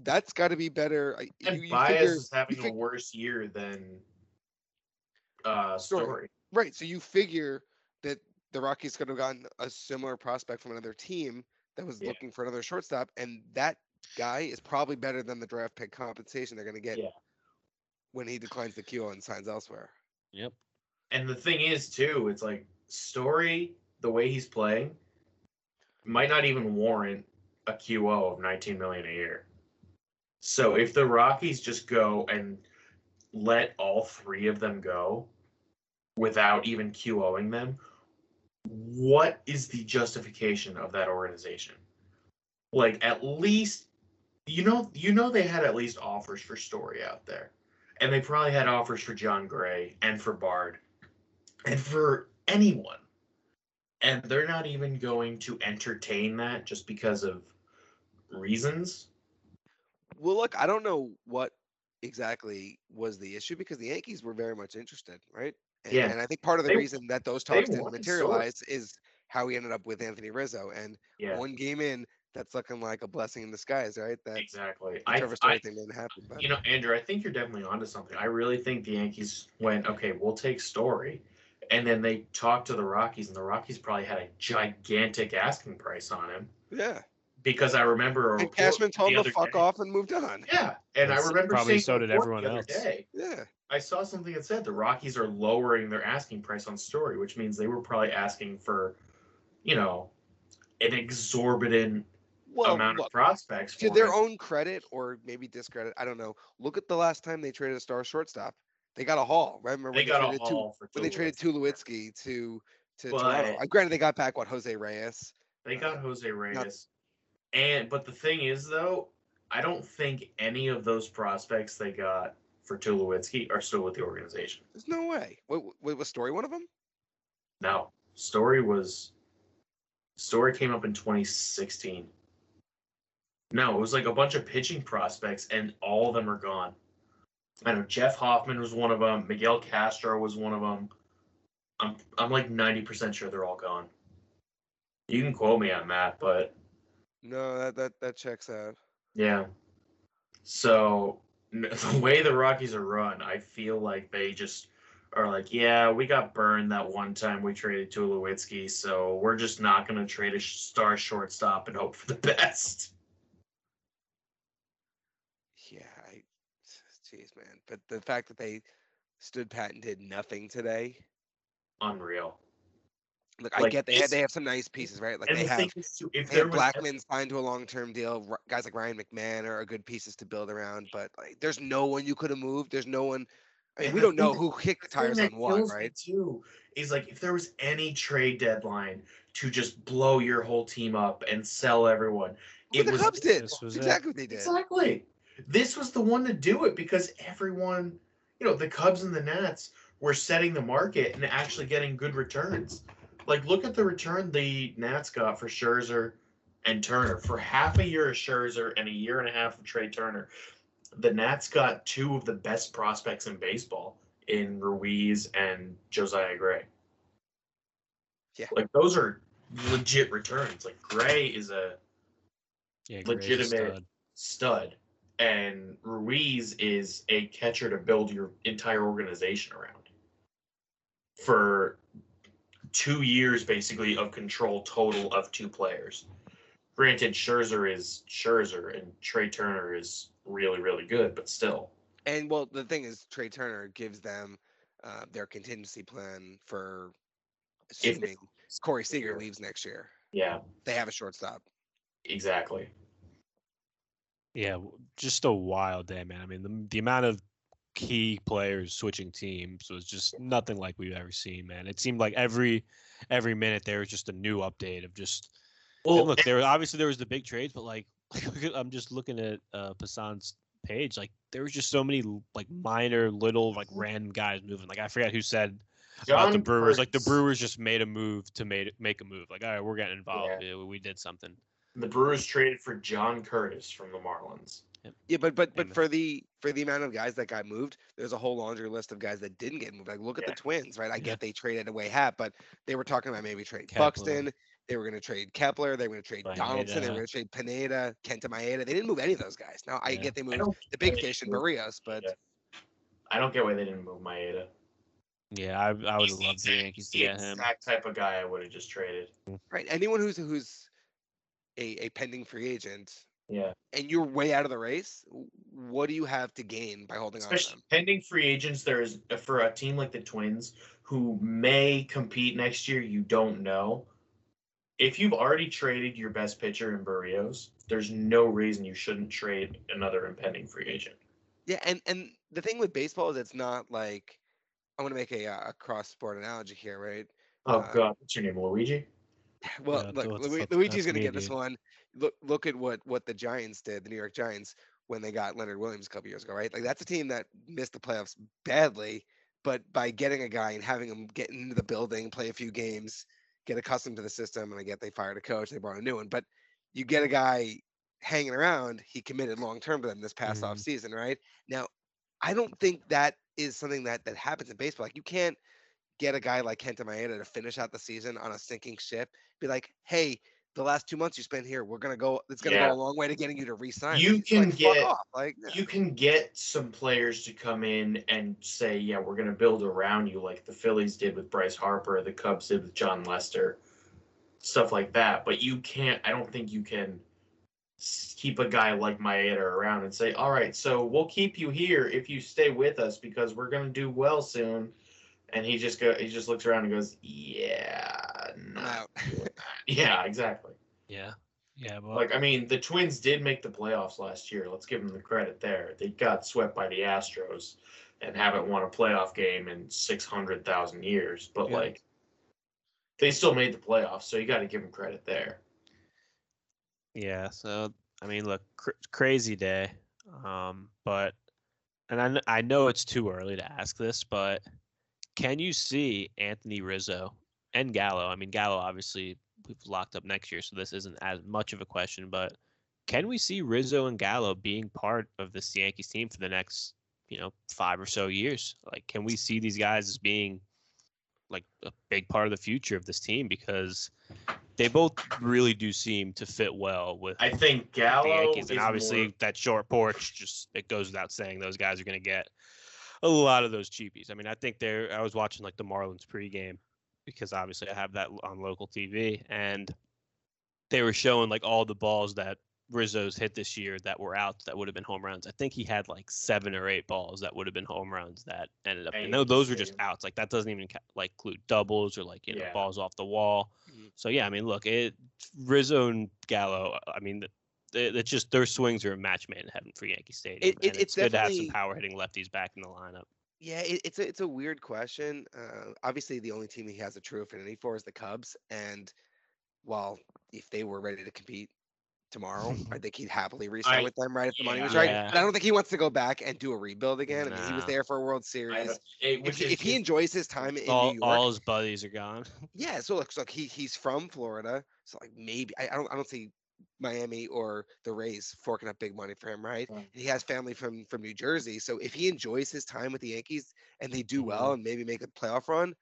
That's got to be better. I- And you, you Baez figure- is having you a worse year than uh Story. story. Right. So you figure that the Rockies could have gotten a similar prospect from another team that was Yeah. looking for another shortstop, and that guy is probably better than the draft pick compensation they're going to get Yeah. when he declines the QO and signs elsewhere. Yep. And the thing is too, it's like story the way he's playing might not even warrant a QO of 19 million a year. So if the Rockies just go and let all three of them go without even QOing them, what is the justification of that organization? Like at least you know you know they had at least offers for Story out there. And they probably had offers for Jon Gray and for Bard and for anyone. And they're not even going to entertain that just because of reasons. Well, look, I don't know what exactly was the issue because the Yankees were very much interested, right? And, Yeah. and I think part of the They- reason that those talks didn't materialize is how he ended up with Anthony Rizzo. And Yeah, one game in, that's looking like a blessing in disguise, right? That exactly. the I, Trevor I, Story thing didn't happen. But you know, Andrew, I think you're definitely onto something. I really think the Yankees went, okay, we'll take Story. And then they talked to the Rockies, and the Rockies probably had a gigantic asking price on him. yeah. Because I remember a And Cashman told the him to fuck day- off and moved on. Yeah, and I Yes, remember probably so did everyone else. Day. Yeah. I saw something that said the Rockies are lowering their asking price on Story, which means they were probably asking for, you know, an exorbitant Well, amount look, of prospects. to for their him. own credit or maybe discredit, I don't know. Look at the last time they traded a star shortstop. They got a haul. Remember they when got a traded haul for when they traded Tulowitzki. Tulowitzki to to But- Toronto. Granted, they got back what Jose Reyes. They got Jose Reyes, and but the thing is though, I don't think any of those prospects they got for Tulowitzki are still with the organization. There's no way. Wait, wait, was Story one of them? No, Story was Story came up in 2016. No, it was like a bunch of pitching prospects, and all of them are gone. I know Jeff Hoffman was one of them. Miguel Castro was one of them. I'm I'm like ninety percent sure they're all gone. You can quote me on that, but No, that that that checks out. yeah. So the way the Rockies are run, I feel like they just are like, yeah, we got burned that one time we traded Tulowitzki, so we're just not gonna trade a star shortstop and hope for the best. Yeah, I, jeez, man. But the fact that they stood pat and did nothing today. Unreal. Look, I get they had they have some nice pieces, right? Like they the have thing is, too, if they have was Blackman signed to a long term deal. Guys like Ryan McMahon are, are good pieces to build around. But like, there's no one you could have moved. There's no one. I mean, we don't know who kicked the tires that on what, right? Too is like if there was any trade deadline to just blow your whole team up and sell everyone, What it the was Cubs did. this was it. exactly what they did. exactly. This was the one to do it because everyone, you know, the Cubs and the Nats were setting the market and actually getting good returns. Like, look at the return the Nats got for Scherzer and Turner for half a year of Scherzer and a year and a half of Trea Turner. The Nats got two of the best prospects in baseball in Ruiz and Josiah Gray. Yeah. Like those are legit returns. Like Gray is a Yeah, legitimate stud. stud, and Ruiz is a catcher to build your entire organization around. For two years, basically, of control total of two players. Granted, Scherzer is Scherzer, and Trea Turner is really, really good, but still. And well, the thing is, Trea Turner gives them uh, their contingency plan for If- assuming Corey Seager leaves next year. Yeah, They have a shortstop. exactly. Yeah, just a wild day, man. I mean, the the amount of key players switching teams was just nothing like we've ever seen, man. It seemed like every every minute there was just a new update of just. Well, look, there obviously there was the big trades, but like I'm just looking at uh Passan's page, like there was just so many like minor little like random guys moving. Like I forget who said about the John Brewers. Like the Brewers just made a move to make make a move. Like all right, we're getting involved. Yeah, we did something. The Brewers traded for John Curtis from the Marlins. Yeah, but but but Amen. for the for the amount of guys that got moved, there's a whole laundry list of guys that didn't get moved. Like look at the Twins, right? I Yeah. get they traded away Hat, but they were talking about maybe trade Kepler. Buxton. They were going to trade Kepler. They were going to trade Donaldson. They were going to trade Pineda, Kenta Maeda. They didn't move any of those guys. Now I Yeah. get they moved the big fish in moved Berrios, but I don't get why they didn't move Maeda. Yeah, I I would love the Yankees to he's get him. Exact type of guy I would have just traded. right, anyone who's who's a, a pending free agent Yeah, and you're way out of the race, what do you have to gain by holding on to them? pending free agents. There's for a team like the Twins who may compete next year. You don't know. If you've already traded your best pitcher in Berrios, there's no reason you shouldn't trade another impending free agent. Yeah, and and the thing with baseball is it's not like I want to make a uh, a cross sport analogy here, right? Oh Uh, God, what's your name, Luigi? Well, Yeah, look, Luigi's let's going to get this one. Look, look at what what the Giants did, the New York Giants, when they got Leonard Williams a couple years ago, right? Like that's a team that missed the playoffs badly, but by getting a guy and having him get into the building, play a few games, get accustomed to the system, and I get they fired a coach, they brought a new one, but you get a guy hanging around, he committed long term to them this past Mhm. off season, right? Now, I don't think that is something that that happens in baseball. Like you can't get a guy like Kenta Maeda to finish out the season on a sinking ship. Be like, hey, the last two months you spent here, we're gonna go. It's gonna Yeah. go a long way to getting you to resign. You It's like, can fuck get- Like, no. You can get some players to come in and say, "Yeah, we're going to build around you," like the Phillies did with Bryce Harper, the Cubs did with Jon Lester, stuff like that. But you can't. I don't think you can keep a guy like Maeda around and say, "All right, so we'll keep you here if you stay with us because we're going to do well soon." And he just go. He just looks around and goes, "Yeah, no. yeah, exactly." Yeah, yeah, but Like, I mean, the Twins did make the playoffs last year. Let's give them the credit there. They got swept by the Astros and haven't won a playoff game in 600,000 years. But, Yeah. like, they still made the playoffs, so you got to give them credit there. Yeah, so I mean, look, cr- crazy day. Um, but and I I know it's too early to ask this, but can you see Anthony Rizzo and Gallo? I mean, Gallo obviously we've locked up next year, so this isn't as much of a question. But can we see Rizzo and Gallo being part of this Yankees team for the next, you know, five or so years? Like, can we see these guys as being like a big part of the future of this team because they both really do seem to fit well with I think the Gallo Yankees, and obviously more- that short porch just it goes without saying those guys are going to get a lot of those cheapies. I mean, I think they're. I was watching like the Marlins pregame because obviously I have that on local TV, and they were showing like all the balls that Rizzo's hit this year that were outs that would have been home runs. I think he had like seven or eight balls that would have been home runs that ended up. And no, those were just outs. Like that doesn't even like include doubles or like you know Yeah. balls off the wall. Mhm. So yeah, I mean, look, it Rizzo and Gallo. I mean, it's just their swings are a match made in heaven for Yankee Stadium. It- it- it's it's good to have some power hitting lefties back in the lineup. Yeah, it, it's a it's a weird question. Uh, obviously, the only team he has a true affinity for is the Cubs, and while if they were ready to compete tomorrow, I think he'd happily resign I- with them right if the money was right. Yeah. But I don't think he wants to go back and do a rebuild again. I mean, he was there for a World Series. don't- it- If, he- is- if he is- enjoys his time in All, New York, all his buddies are gone. yeah. So look, so look, he he's from Florida, so like maybe I, I don't I don't see Miami or the Rays forking up big money for him, right? Right. And he has family from from New Jersey, so if he enjoys his time with the Yankees and they do Mm-hmm. well and maybe make a playoff run,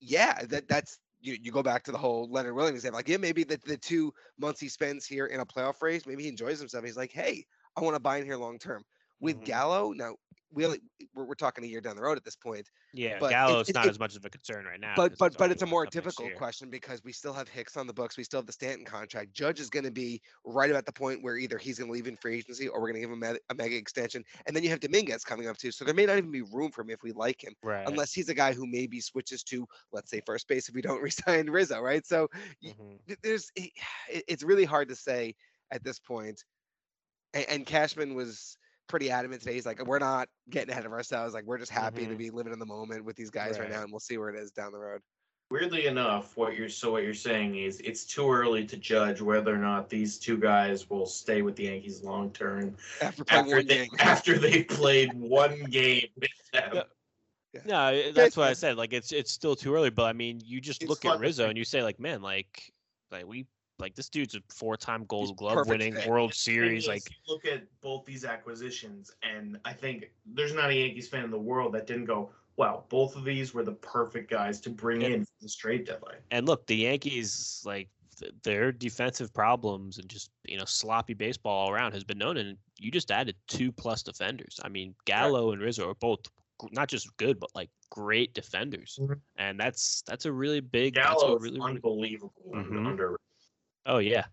yeah, that that's you, you go back to the whole Leonard Williams example. Like, yeah, maybe the, the two months he spends here in a playoff race, maybe he enjoys himself. He's like, hey, I want to buy in here long term. With Mhm. Gallo, now we only, we're, we're talking a year down the road at this point. Yeah, But Gallo's it- not it- as much of a concern right now. But but but it's a more difficult question because we still have Hicks on the books. We still have the Stanton contract. Judge is going to be right about the point where either he's going to leave in free agency or we're going to give him a, a mega extension. And then you have Dominguez coming up too. So there may not even be room for him if we like him, Right. unless he's a guy who maybe switches to let's say first base if we don't resign Rizzo, right? So Mhm. there's it- it's really hard to say at this point. And, and Cashman was pretty adamant today. He's like, we're not getting ahead of ourselves. Like we're just happy to Mhm. be living in the moment with these guys right. Right. now, and we'll see where it is down the road. weirdly enough, what you're so what you're saying is it's too early to judge whether or not these two guys will stay with the Yankees long term After after they game. after they played one game with them. Yeah. No, that's what I said. Like it's it's still too early, but I mean, you just It's look fun at Rizzo and you say like, man, like like we like this dude's a four-time Gold Glove winning fit. World The Series. Like look at both these acquisitions, and I think there's not a Yankees fan in the world that didn't go, "Wow, both of these were the perfect guys to bring And- in for this trade deadline." and look, the Yankees like th- their defensive problems and just you know sloppy baseball all around has been known, and you just added two plus defenders. I mean, Gallo and Rizzo are both not just good, but like great defenders, Mhm. and that's that's a really big. that's a Gallo is really, really unbelievable and Mhm. Oh yeah.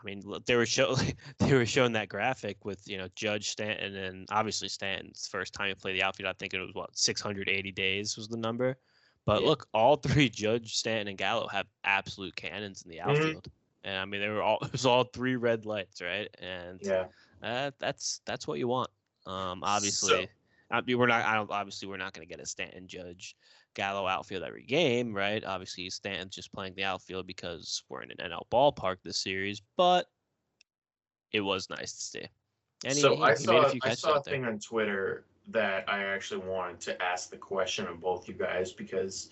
I mean, they were show they were showing that graphic with you know Judge Stanton and obviously Stanton's first time he played the outfield. I think it was what 680 days was the number. But Yeah. look, all three Judge, Stanton, and Gallo have absolute cannons in the Mhm. outfield. And I mean, they were all it was all three red lights, right? And Yeah. uh, that's that's what you want. Um, obviously, I mean, we're not. I don't. Obviously, we're not going to get a Stanton Judge Gallo outfield every game, right? Obviously, Stanton's just playing the outfield because we're in an NL ballpark this series, but it was nice to see. And so he, I he saw made a few I saw a there. thing on Twitter that I actually wanted to ask the question of both you guys because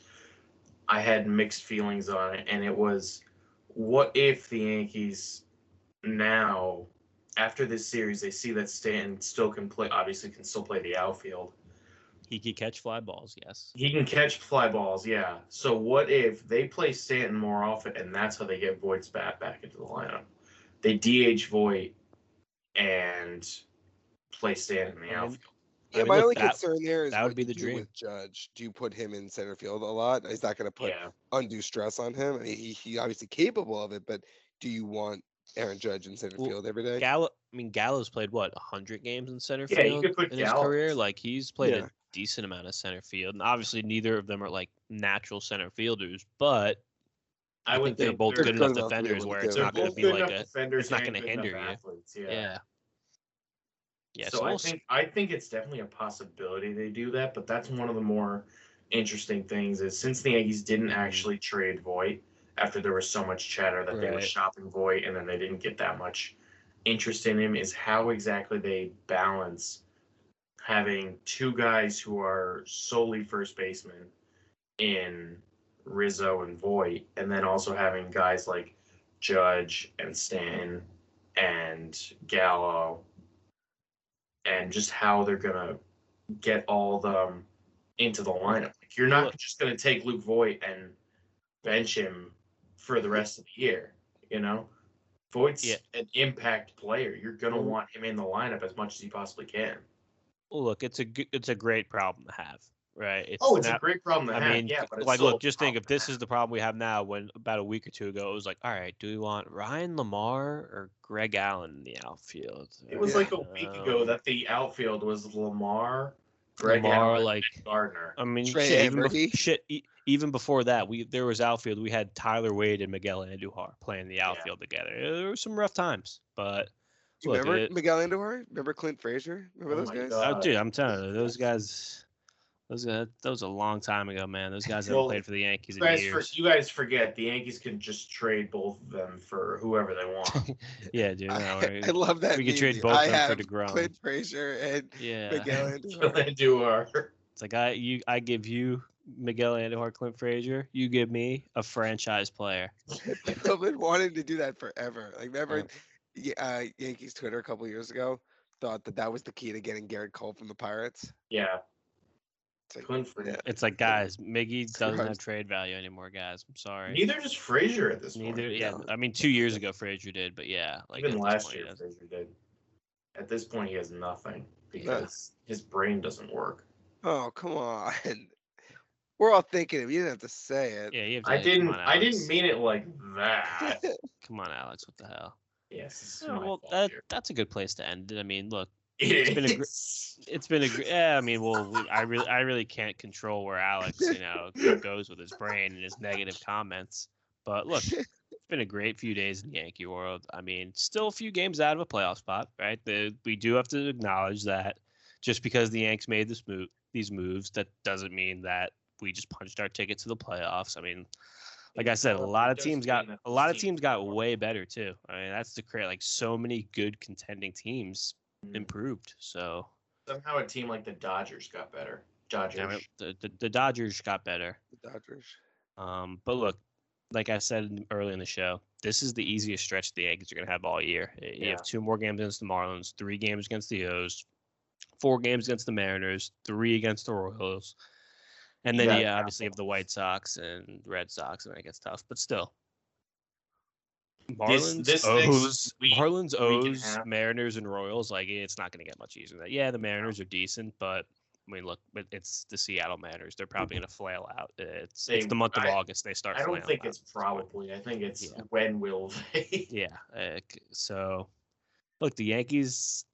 I had mixed feelings on it, and it was, what if the Yankees now, after this series, they see that Stanton still can play, obviously can still play the outfield. He could catch fly balls, yes. He can catch fly balls, yeah. So what if they play Stanton more often, and that's how they get Voit's bat back into the lineup? They DH Voit and play Stanton in the um, I mean, outfield. I Yeah, mean, my only that- concern there is that would what be the dream. With Judge, do you put him in center field a lot? He's not going to put yeah. undue stress on him. I mean, he, he obviously capable of it, but do you want Aaron Judge in center Well, field every day? Gallo, I mean, Gallo's played what 100 games in center Yeah, field could put in his career. Like he's played Yeah. a decent amount of center field, and obviously neither of them are like natural center fielders, but I, would think they're both they're good good enough enough to be defenders where it's not going to be like a defenders it's not gonna hinder you. athletes, Yeah. yeah. Yeah, so so, I we'll s- think I think it's definitely a possibility they do that, but that's one of the more interesting things is since the Yankees didn't Mhm. actually trade Voit after there was so much chatter that they were shopping Voit and then they didn't get that much interest in him is how exactly they balance having two guys who are solely first basemen in Rizzo and Voit, and then also having guys like Judge and Stanton and Gallo, and just how they're gonna get all the um, into the lineup. Like you're not just going to take Luke Voit and bench him for the rest of the year. You know, Voit's Yeah. an impact player. You're going to want him in the lineup as much as you possibly can. Well, look, it's a g- it's a great problem to have, right? It's Oh, it's a great problem to I have. mean, yeah, but like, look, just think if this to is the problem we have now. When about a week or two ago, it was like, all right, do we want Ryan LaMarre or Greg Allen in the outfield? It was Yeah. like a week ago Um, that the outfield was LaMarre, Greg LaMarre, Allen, like Gardner. I mean, Trey shit, even, bef- shit, even before that, we there was outfield. We had Tyler Wade and Miguel Andujar playing the outfield together. There were some rough times, but Do you look, remember it- Miguel Andujar? Remember Clint Frazier? Remember Oh those guys? God. oh, dude, I'm telling you, those guys, those guys, that was a long time ago, man. Those guys haven't played for the Yankees You in guys, for, years. you guys forget the Yankees can just trade both of them for whoever they want. yeah, dude. No, I, I love that. we could trade both I of them for have DeGrom. Clint Frazier and yeah. Miguel Andujar. they do are. It's like I you I give you Miguel Andujar, Clint Frazier. You give me a franchise player. People have been wanting to do that forever. Like, remember, Uh. Uh, Yankees Twitter a couple years ago thought that that was the key to getting Gerrit Cole from the Pirates. Yeah, It's like, couldn't. It's like guys, Miggy doesn't have trade value anymore, guys. I'm sorry. Neither does Frazier at this point. Neither. Yeah. No. I mean, two years ago Frazier did, but yeah, like Even last point, year. Frazier did. At this point, he has nothing because his brain doesn't work. oh, come on. We're all thinking it. You didn't have to say it. Yeah, you have to, I didn't. on, I didn't mean it like that. Come on, Alex. What the hell? Yes, it's oh, well, that, that's a good place to end it. I mean, look, It it's been a gr- it's been a gr- yeah. I mean, well, we, I really, I really can't control where Alex, you know, goes with his brain and his negative comments. But look, it's been a great few days in the Yankee world. I mean, still a few games out of a playoff spot, right? The, we do have to acknowledge that just because the Yanks made this move, these moves, that doesn't mean that we just punched our ticket to the playoffs. I mean, like I said, a lot of teams got a lot of teams got way better too. I mean, that's to create like so many good contending teams Mm. improved. So Somehow a team like the Dodgers got better. Dodgers. the, the the Dodgers got better. The Dodgers. Um, but look, like I said early in the show, this is the easiest stretch the Yankees are going to have all year. You Yeah. have two more games against the Marlins, three games against the O's, four games against the Mariners, three against the Royals, and then gotta yeah, count obviously you have the. White Sox and Red Sox, and that gets tough. But still, This- Marlins, this O's, week, Marlins, week O's. Mariners, and Royals. Like it's not going to get much easier than that. Yeah, the Mariners are decent, but I mean, look, it's the Seattle Mariners. They're probably going to flail out. It's They- it's the month of I- August. They start. I don't think out it's at this point. probably. I think it's Yeah. when will they? Yeah. Uh, so, look, the Yankees,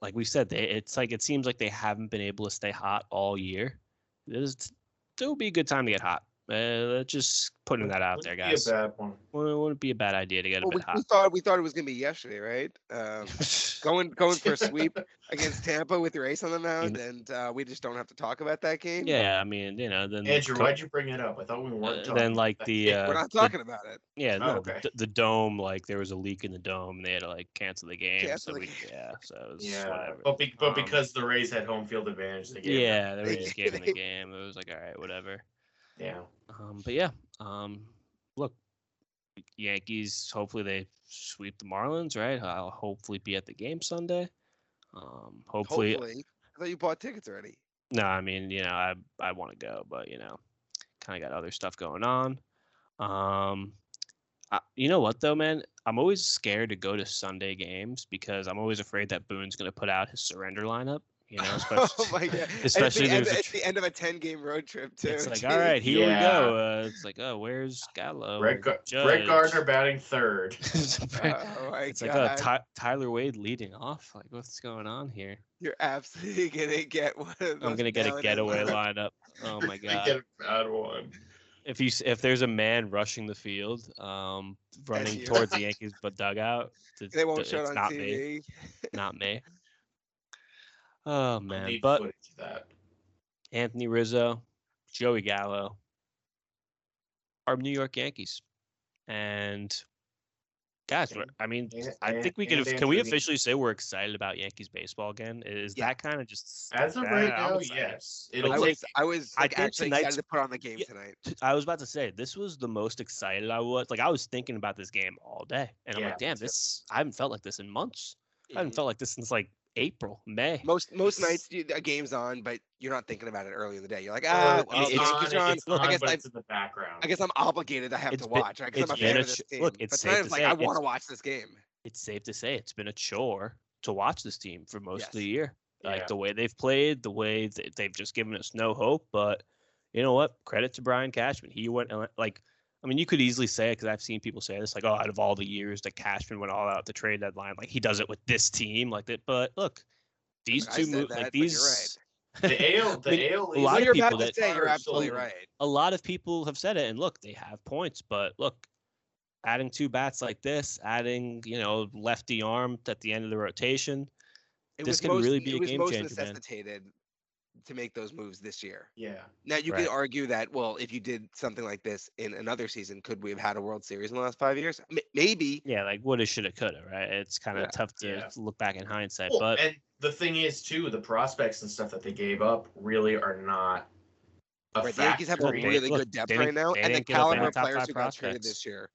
like we said, they it's like it seems like they haven't been able to stay hot all year. This it would be a good time to get hot. Uh, just putting that out there, guys. Be a bad one. Wouldn't, wouldn't be a bad idea to get a Well, we, bit we hot. thought we thought it was gonna be yesterday, right? Um, going going for a sweep against Tampa with your ace on the mound, and uh, we just don't have to talk about that game. yeah, I mean, you know, then Andrew, co- why'd you bring it up? I thought we weren't. uh, talking then like about the uh, we're not the- talking about it. yeah, Oh, no, okay. the, the dome, like there was a leak in the dome, and they had to like cancel the game. Cancel so the we, game. yeah, so it was yeah, whatever. but be, but Um, because the Rays had home field advantage, they gave Yeah, they were They just gave- giving the game. It was like, all right, whatever. Yeah. Um, but yeah, um, look, Yankees. Hopefully they sweep the Marlins. Right. I'll hopefully be at the game Sunday. Um, hopefully, Hopefully, I thought you bought tickets already. no. I mean, you know, I I want to go, but you know, kind of got other stuff going on. Um, I, you know what though, man? I'm always scared to go to Sunday games because I'm always afraid that Boone's gonna put out his surrender lineup. You know, especially, oh my god! especially at the, end, tr- at the end of a ten game road trip too. It's like, Jeez. all right, here we go. Uh, it's like, oh, where's Gallo? Brett, Gar- Brett Gardner batting third. Oh my it's like, oh! Ty- Tyler Wade leading off. Like, what's going on here? You're absolutely gonna get one of I'm gonna get a getaway and- lineup. Oh my god! get a bad one. If you if there's a man rushing the field, um, running towards the Yankees but dugout, it's, They won't it's show it on not me. TV. Not me. Oh I'll man, need but footage that. Anthony Rizzo, Joey Gallo, are New York Yankees, and guys, And- I mean, and- I think we can. and Can we officially say we're excited about Yankees baseball again? Is Yeah. that kind of just As of right I'm now, excited. yes. I It'll Like, take was, I was I like, think actually excited to put on the game Yeah. tonight. I was about to say this was the most excited I was. Like I was thinking about this game all day, and I'm like, damn, this I haven't felt like this in months. I haven't Mhm. felt like this since like April, May. Most most It's- nights you, a game's on, but you're not thinking about it early in the day. You're like, ah, well, it's- it's Yankees are on. it's on, I guess but I, it's in the background. I guess I'm obligated. I have It's to been- watch. Right? Because I'm a fan a of this ch- team. look, it's but safe tonight to like say I want to watch this game. It's safe to say it's been a chore to watch this team for most of the year. Like Yeah. the way they've played, the way th- they've just given us no hope. But you know what? Credit to Brian Cashman. He went and, like, I mean, you could easily say it because I've seen people say this, like, oh, out of all the years that Cashman went all out at the trade deadline, like he does it with this team, like that. But look, these I two said moves, that, like but you're these. the AL, the I mean, AL a lot of you're people that say, you're absolutely so- right. a lot of people have said it, and look, they have points. But look, adding two bats like this, adding you know lefty arm at the end of the rotation, It This can most, really be a was game most changer, man. necessitated to make those moves this year. Yeah. Now you Right. could argue that well, if you did something like this in another season, could we have had a World Series in the last five years? M- maybe. yeah, like woulda, shoulda, coulda, right? It's kind of Yeah. tough to Yeah. look back in hindsight, Well, but and the thing is too, the prospects and stuff that they gave up really are not. A Right, the Yankees have a really look, good depth right now, and the didn't give up any caliber of players five who got traded this year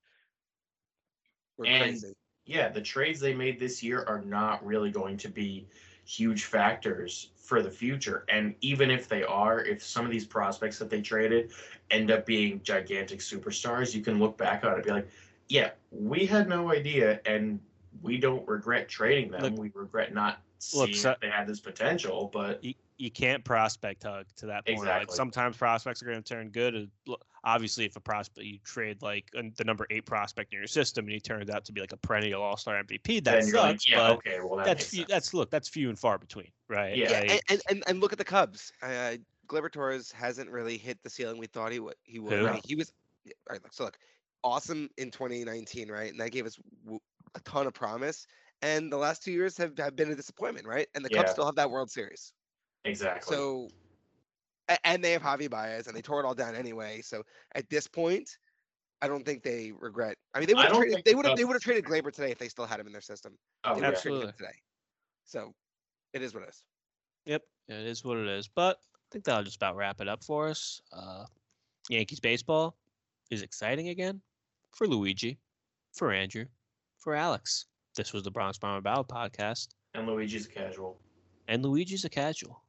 were And- crazy. yeah, the trades they made this year are not really going to be huge factors for the future. And even if they are, if some of these prospects that they traded end up being gigantic superstars, you can look back on it and be like, yeah, we had no idea and we don't regret trading them. Look- we regret not Look, seeing so- that they had this potential, but you, you can't prospect hug to that point. Like sometimes prospects are going to turn good. Uh, and look, Obviously, if a prospect you trade like the number eight prospect in your system and he turns out to be like a perennial All Star MVP, that then you're like, sucks. yeah, but okay, well that that's few, that's look that's few and far between, right? Yeah. Yeah, Like, and, and, and, and look at the Cubs. Uh, Gleyber Torres hasn't really hit the ceiling we thought he would. He would. Who? Right? He was. All right, look, so look, awesome in 2019, right? And that gave us a ton of promise. And the last two years have, have been a disappointment, right? And the Cubs still have that World Series. exactly. So, a- and they have Javi Baez, and they tore it all down anyway. So at this point, I don't think they regret. I mean, they would have traded. They would have. They would have traded Gleyber today if they still had him in their system. oh, They yeah. would have traded him Absolutely. today. So, it is what it is. Yep, it is what it is. But I think that'll just about wrap it up for us. Uh, Yankees baseball is exciting again for Luigi, for Andrew, for Alex. This was the Bronx Bomber Babble podcast, and Luigi's a casual. and Luigi's a casual.